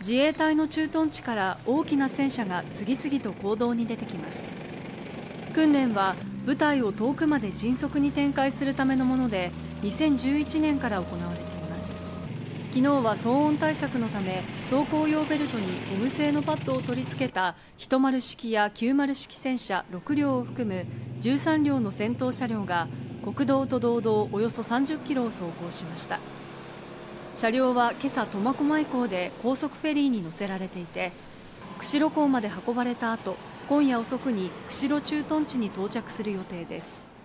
自衛隊の駐屯地から大きな戦車が次々と行動に出てきます。訓練は部隊を遠くまで迅速に展開するためのもので2011年から行われています。昨日は騒音対策のため走行用ベルトにゴム製のパッドを取り付けた10式や90式戦車6両を含む13両の戦闘車両が国道と道道およそ30キロを走行しました。車両は今朝苫小牧港で高速フェリーに乗せられていて釧路港まで運ばれた後今夜遅くに釧路駐屯地に到着する予定です。